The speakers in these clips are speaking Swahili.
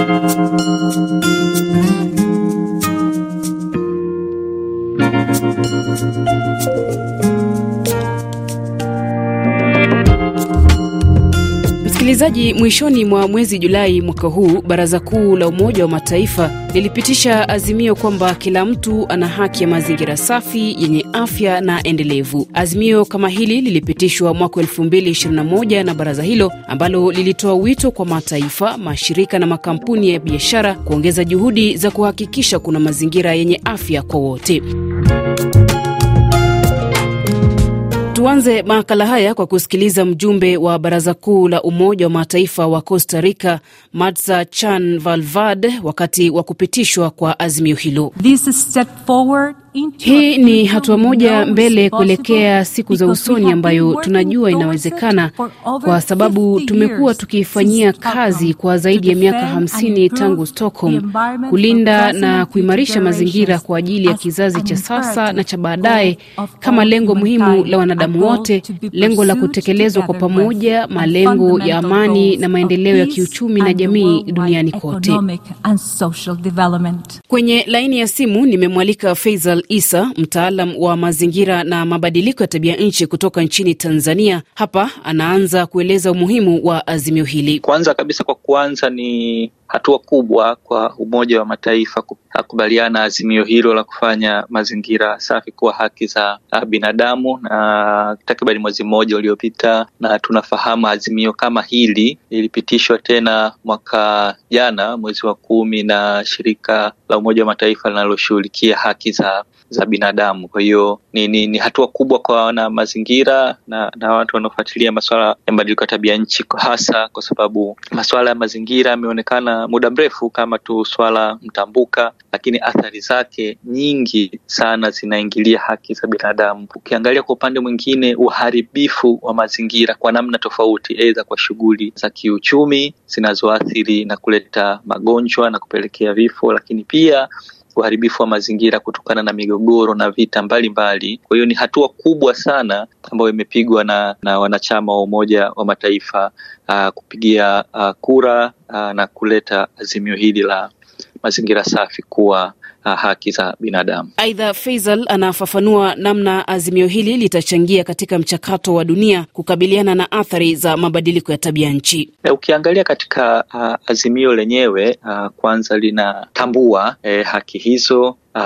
Thank you. Msikilizaji, mwishoni mwa mwezi Julai mwaka huu, Baraza Kuu la Umoja wa Mataifa lilipitisha azimio kwamba kila mtu ana haki ya mazingira safi yenye afya na endelevu. Azimio kama hili lilipitishwa mwaka 2021 na baraza hilo ambalo lilitoa wito kwa mataifa, mashirika na makampuni ya biashara kuongeza juhudi za kuhakikisha kuna mazingira yenye afya kwa wote. Tuanze makala haya kwa kusikiliza mjumbe wa baraza kuu la Umoja wa Mataifa wa Costa Rica, Matsa Chan Valverde, wakati wa kupitishwa kwa azimio hilo. Hii ni hatua moja mbele kuelekea siku za usoni ambayo tunajua inawezekana, kwa sababu tumekuwa tukifanyia kazi kwa zaidi ya miaka hamsini tangu Stockholm, kulinda na kuimarisha mazingira kwa ajili ya kizazi cha sasa na cha baadaye, kama lengo muhimu la wanadamu wote, lengo la kutekelezwa kwa pamoja malengo ya amani na maendeleo ya kiuchumi na jamii duniani kote. Kwenye laini ya simu nimemwalika Faisal Isa, mtaalam wa mazingira na mabadiliko ya tabia nchi kutoka nchini Tanzania. Hapa anaanza kueleza umuhimu wa azimio hili. Kwanza kabisa, kwa kuanza, ni hatua kubwa kwa Umoja wa Mataifa kukubaliana azimio hilo la kufanya mazingira safi kuwa haki za binadamu, na takribani mwezi mmoja uliopita, na tunafahamu azimio kama hili lilipitishwa tena mwaka jana mwezi wa kumi na shirika la Umoja wa Mataifa linaloshughulikia haki za za binadamu. Kwa hiyo ni, ni, ni hatua kubwa kwa wana mazingira na, na watu wanaofuatilia masuala ya mabadiliko ya tabia nchi, hasa kwa sababu masuala ya mazingira yameonekana muda mrefu kama tu swala mtambuka, lakini athari zake nyingi sana zinaingilia haki za binadamu. Ukiangalia kwa upande mwingine, uharibifu wa mazingira kwa namna tofauti, aidha kwa shughuli za kiuchumi zinazoathiri na kuleta magonjwa na kupelekea vifo, lakini pia uharibifu wa mazingira kutokana na migogoro na vita mbalimbali. Kwa hiyo ni hatua kubwa sana ambayo imepigwa na, na wanachama wa Umoja wa Mataifa uh, kupigia uh, kura uh, na kuleta azimio hili la mazingira safi kuwa uh, haki za binadamu. Aidha, Faisal anafafanua namna azimio hili litachangia katika mchakato wa dunia kukabiliana na athari za mabadiliko ya tabia nchi. E, ukiangalia katika uh, azimio lenyewe uh, kwanza linatambua eh, haki hizo uh,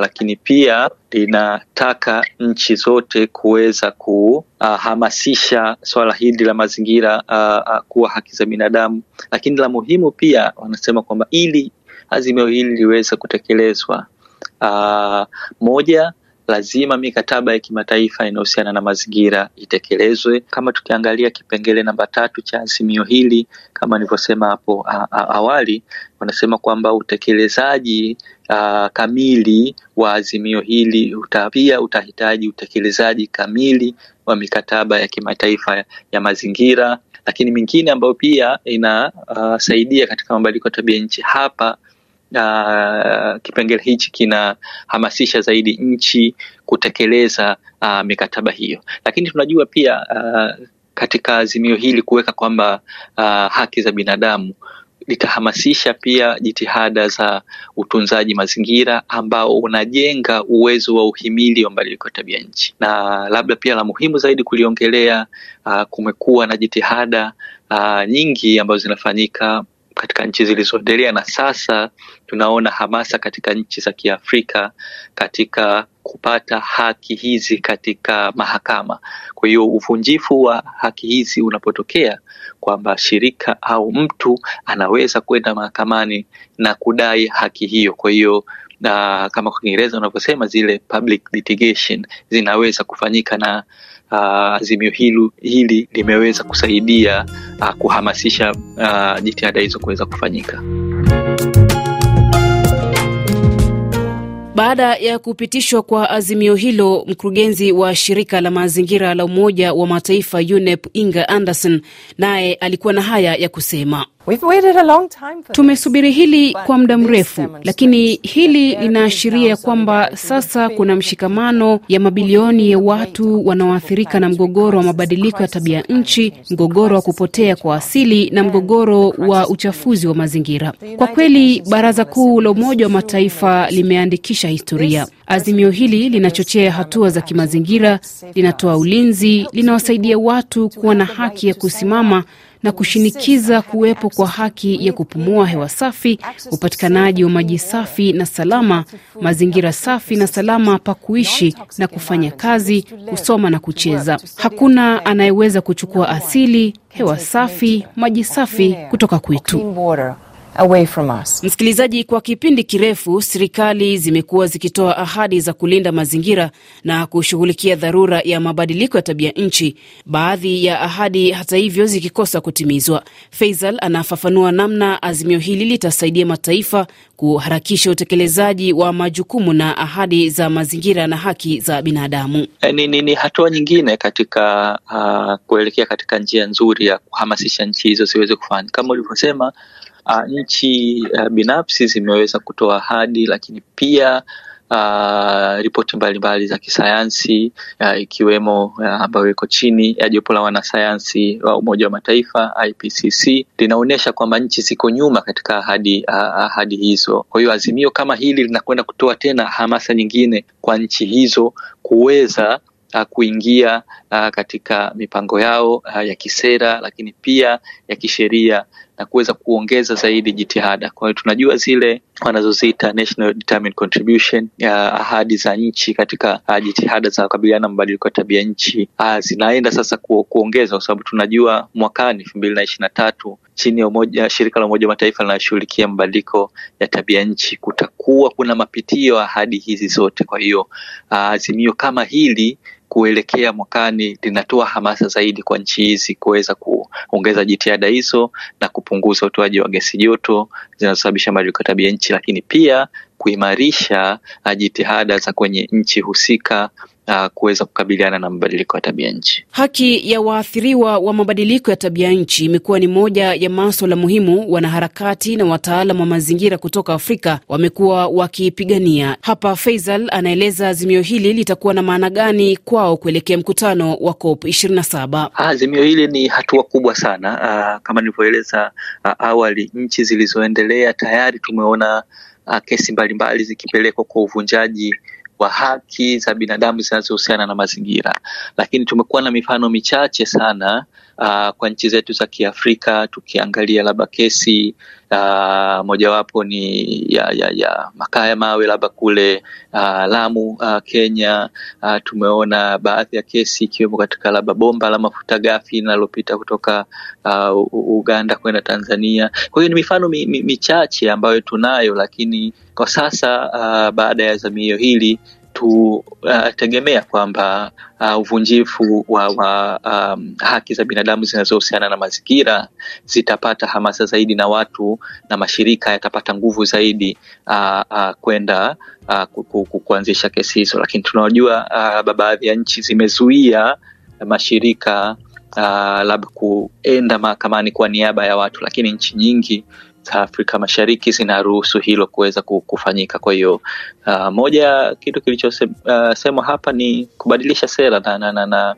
lakini pia linataka nchi zote kuweza kuhamasisha uh, swala hili la mazingira uh, kuwa haki za binadamu, lakini la muhimu pia wanasema kwamba ili azimio hili liweze kutekelezwa, uh, moja lazima mikataba ya kimataifa inayohusiana na mazingira itekelezwe. Kama tukiangalia kipengele namba tatu cha azimio hili, kama nilivyosema hapo awali, wanasema kwamba utekelezaji uh, kamili wa azimio hili uta, pia utahitaji utekelezaji kamili wa mikataba ya kimataifa ya, mazingira, lakini mingine ambayo pia inasaidia uh, katika mabadiliko ya tabia nchi hapa Uh, kipengele hichi kinahamasisha zaidi nchi kutekeleza uh, mikataba hiyo, lakini tunajua pia uh, katika azimio hili kuweka kwamba uh, haki za binadamu litahamasisha pia jitihada za utunzaji mazingira ambao unajenga uwezo wa uhimili wa mabadiliko ya tabia nchi. Na labda pia la muhimu zaidi kuliongelea, uh, kumekuwa na jitihada uh, nyingi ambazo zinafanyika katika nchi zilizoendelea na sasa tunaona hamasa katika nchi za Kiafrika katika kupata haki hizi katika mahakama. Kwa hiyo uvunjifu wa haki hizi unapotokea kwamba shirika au mtu anaweza kwenda mahakamani na kudai haki hiyo. Kwa hiyo na kama kwa Kiingereza unavyosema zile public litigation zinaweza kufanyika na azimio hili, hili limeweza kusaidia uh, kuhamasisha uh, jitihada hizo kuweza kufanyika. Baada ya kupitishwa kwa azimio hilo, mkurugenzi wa shirika la mazingira la Umoja wa Mataifa UNEP Inga Anderson naye alikuwa na haya ya kusema. Tumesubiri hili kwa muda mrefu, lakini hili linaashiria kwamba sasa kuna mshikamano ya mabilioni ya watu wanaoathirika na mgogoro wa mabadiliko ya tabia nchi, mgogoro wa kupotea kwa asili na mgogoro wa uchafuzi wa mazingira. Kwa kweli, Baraza Kuu la Umoja wa Mataifa limeandikisha historia. Azimio hili linachochea hatua za kimazingira, linatoa ulinzi, linawasaidia watu kuwa na haki ya kusimama na kushinikiza kuwepo kwa haki ya kupumua hewa safi, upatikanaji wa maji safi na salama, mazingira safi na salama pa kuishi na kufanya kazi, kusoma na kucheza. Hakuna anayeweza kuchukua asili, hewa safi, maji safi kutoka kwetu. Away from us. Msikilizaji, kwa kipindi kirefu serikali zimekuwa zikitoa ahadi za kulinda mazingira na kushughulikia dharura ya mabadiliko ya tabia nchi, baadhi ya ahadi hata hivyo zikikosa kutimizwa. Faisal anafafanua namna azimio hili litasaidia mataifa kuharakisha utekelezaji wa majukumu na ahadi za mazingira na haki za binadamu. Ni, ni, ni hatua nyingine katika uh, kuelekea katika njia nzuri ya kuhamasisha nchi hizo ziweze kufanya kama ulivyosema. Uh, nchi uh, binafsi zimeweza kutoa ahadi, lakini pia uh, ripoti mbalimbali za kisayansi uh, ikiwemo uh, ambayo iko chini ya jopo la wanasayansi wa Umoja wa Mataifa IPCC linaonyesha kwamba nchi ziko nyuma katika ahadi, uh, ahadi hizo. Kwa hiyo azimio kama hili linakwenda kutoa tena hamasa nyingine kwa nchi hizo kuweza kuingia katika mipango yao ya kisera lakini pia ya kisheria na kuweza kuongeza zaidi jitihada. Kwa hiyo tunajua zile wanazoziita national determined contribution ahadi za nchi katika uh, jitihada za kukabiliana na mabadiliko ya tabia nchi uh, zinaenda sasa ku, kuongeza kwa sababu tunajua mwakani elfu mbili na ishirini na tatu chini ya umoja, shirika la Umoja wa Mataifa linaloshughulikia mabadiliko ya tabia nchi kutakuwa kuna mapitio ahadi hizi zote. Kwa hiyo azimio uh, kama hili kuelekea mwakani linatoa hamasa zaidi kwa nchi hizi kuweza kuongeza jitihada hizo na kupunguza utoaji wa gesi joto zinazosababisha mabadiliko ya tabia nchi, lakini pia kuimarisha jitihada za kwenye nchi husika uh, kuweza kukabiliana na mabadiliko ya tabia nchi. Haki ya waathiriwa wa mabadiliko ya tabia nchi imekuwa ni moja ya maswala muhimu wanaharakati na wataalam wa mazingira kutoka Afrika wamekuwa wakipigania. Hapa Faisal anaeleza azimio hili litakuwa na maana gani kwao kuelekea mkutano wa COP 27. Azimio hili ni hatua kubwa sana. Uh, kama nilivyoeleza uh, awali, nchi zilizoendelea tayari tumeona uh, kesi mbalimbali zikipelekwa kwa uvunjaji wa haki za binadamu zinazohusiana na mazingira, lakini tumekuwa na mifano michache sana uh, kwa nchi zetu za Kiafrika. Tukiangalia labda kesi uh, mojawapo ni ya, ya, ya makaa ya mawe labda kule uh, Lamu uh, Kenya. Uh, tumeona baadhi ya kesi ikiwemo katika labda bomba la mafuta ghafi linalopita kutoka uh, Uganda kwenda Tanzania. Kwa hiyo ni mifano mi, mi, michache ambayo tunayo, lakini kwa sasa uh, baada ya azimio hili tutegemea uh, kwamba uh, uvunjifu wa, wa um, haki za binadamu zinazohusiana na mazingira zitapata hamasa zaidi na watu na mashirika yatapata nguvu zaidi uh, uh, kwenda uh, ku, ku, kuanzisha kesi hizo, lakini tunajua uh, baadhi ya nchi zimezuia mashirika uh, labda kuenda mahakamani kwa niaba ya watu, lakini nchi nyingi za Afrika Mashariki zinaruhusu hilo kuweza kufanyika. Kwa hiyo uh, moja kitu kilichosemwa uh, hapa ni kubadilisha sera na, na, na, na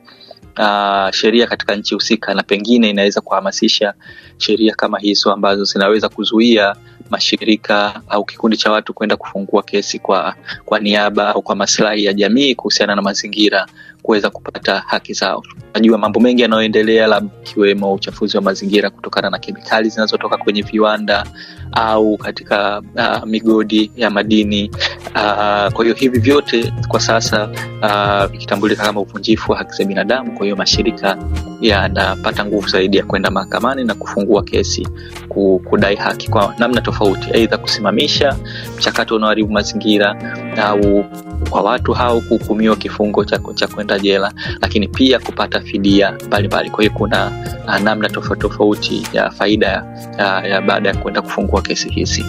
uh, sheria katika nchi husika, na pengine inaweza kuhamasisha sheria kama hizo ambazo zinaweza kuzuia mashirika au kikundi cha watu kwenda kufungua kesi kwa, kwa niaba au kwa maslahi ya jamii kuhusiana na mazingira kuweza kupata haki zao. Tunajua mambo mengi yanayoendelea, ikiwemo uchafuzi wa mazingira kutokana na kemikali zinazotoka kwenye viwanda au katika uh, migodi ya madini uh, kwa hiyo hivi vyote kwa sasa vikitambulika uh, kama uvunjifu wa haki za binadamu. Kwa hiyo mashirika yanapata nguvu zaidi ya kwenda mahakamani na kufungua kesi kudai haki kwa namna tofauti, aidha kusimamisha mchakato unaoharibu mazingira au kwa watu hao kuhukumiwa kifungo cha kwenda jela, lakini pia kupata fidia mbalimbali. Kwa hiyo kuna uh, namna tofauti tofauti ya faida ya, ya baada ya kwenda kufungua kesi hizi.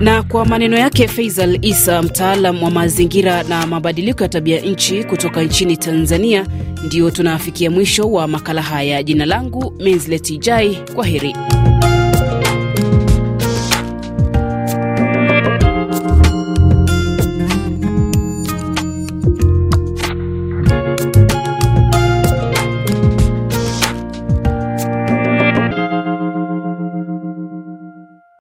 Na kwa maneno yake Faisal Isa, mtaalam wa mazingira na mabadiliko ya tabia nchi kutoka nchini Tanzania, ndio tunafikia mwisho wa makala haya. Jina langu Menzleti Jai, kwa heri.